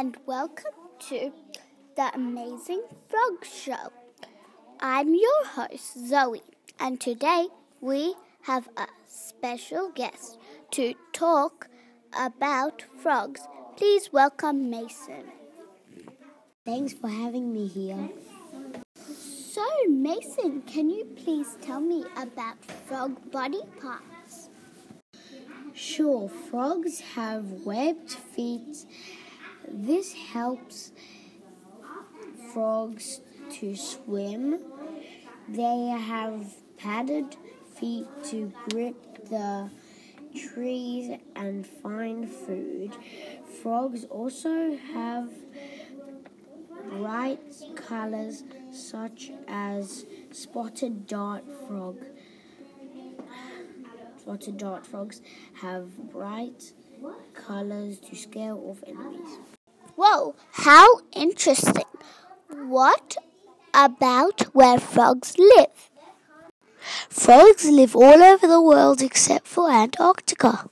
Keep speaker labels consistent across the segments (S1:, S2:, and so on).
S1: and welcome to the Amazing Frog Show. I'm your host, Zoe, and today we have a special guest to talk about frogs. Please welcome Mason.
S2: Thanks for having me here.
S1: So, Mason, can you please tell me about frog body parts?
S2: Sure, frogs have webbed feet. This helps frogs to swim. They have padded feet to grip the trees and find food. Frogs also have bright colors such as spotted dart frog. Spotted dart frogs have bright colors to scare off enemies.
S1: Whoa, how interesting! What about where frogs live?
S2: Frogs live all over the world except for Antarctica.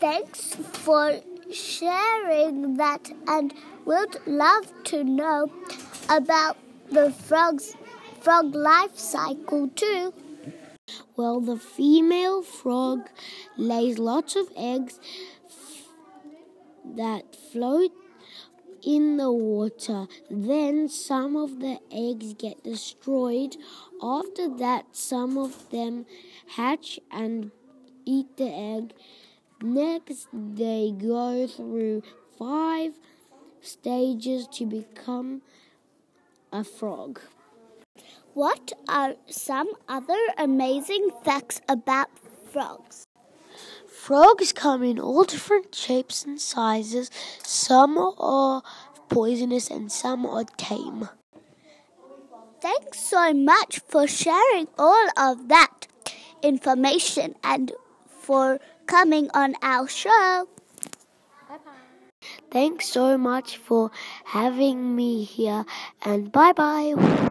S1: Thanks for sharing that and would love to know about the frog's frog life cycle too.
S2: Well, the female frog lays lots of eggs that float in the water. Then some of the eggs get destroyed. After that, some of them hatch and eat the egg. Next, they go through five stages to become a frog.
S1: What are some other amazing facts about frogs?
S2: Frogs come in all different shapes and sizes. Some are poisonous and some are tame.
S1: Thanks so much for sharing all of that information and for coming on our show.
S2: Thanks so much for having me here and bye bye.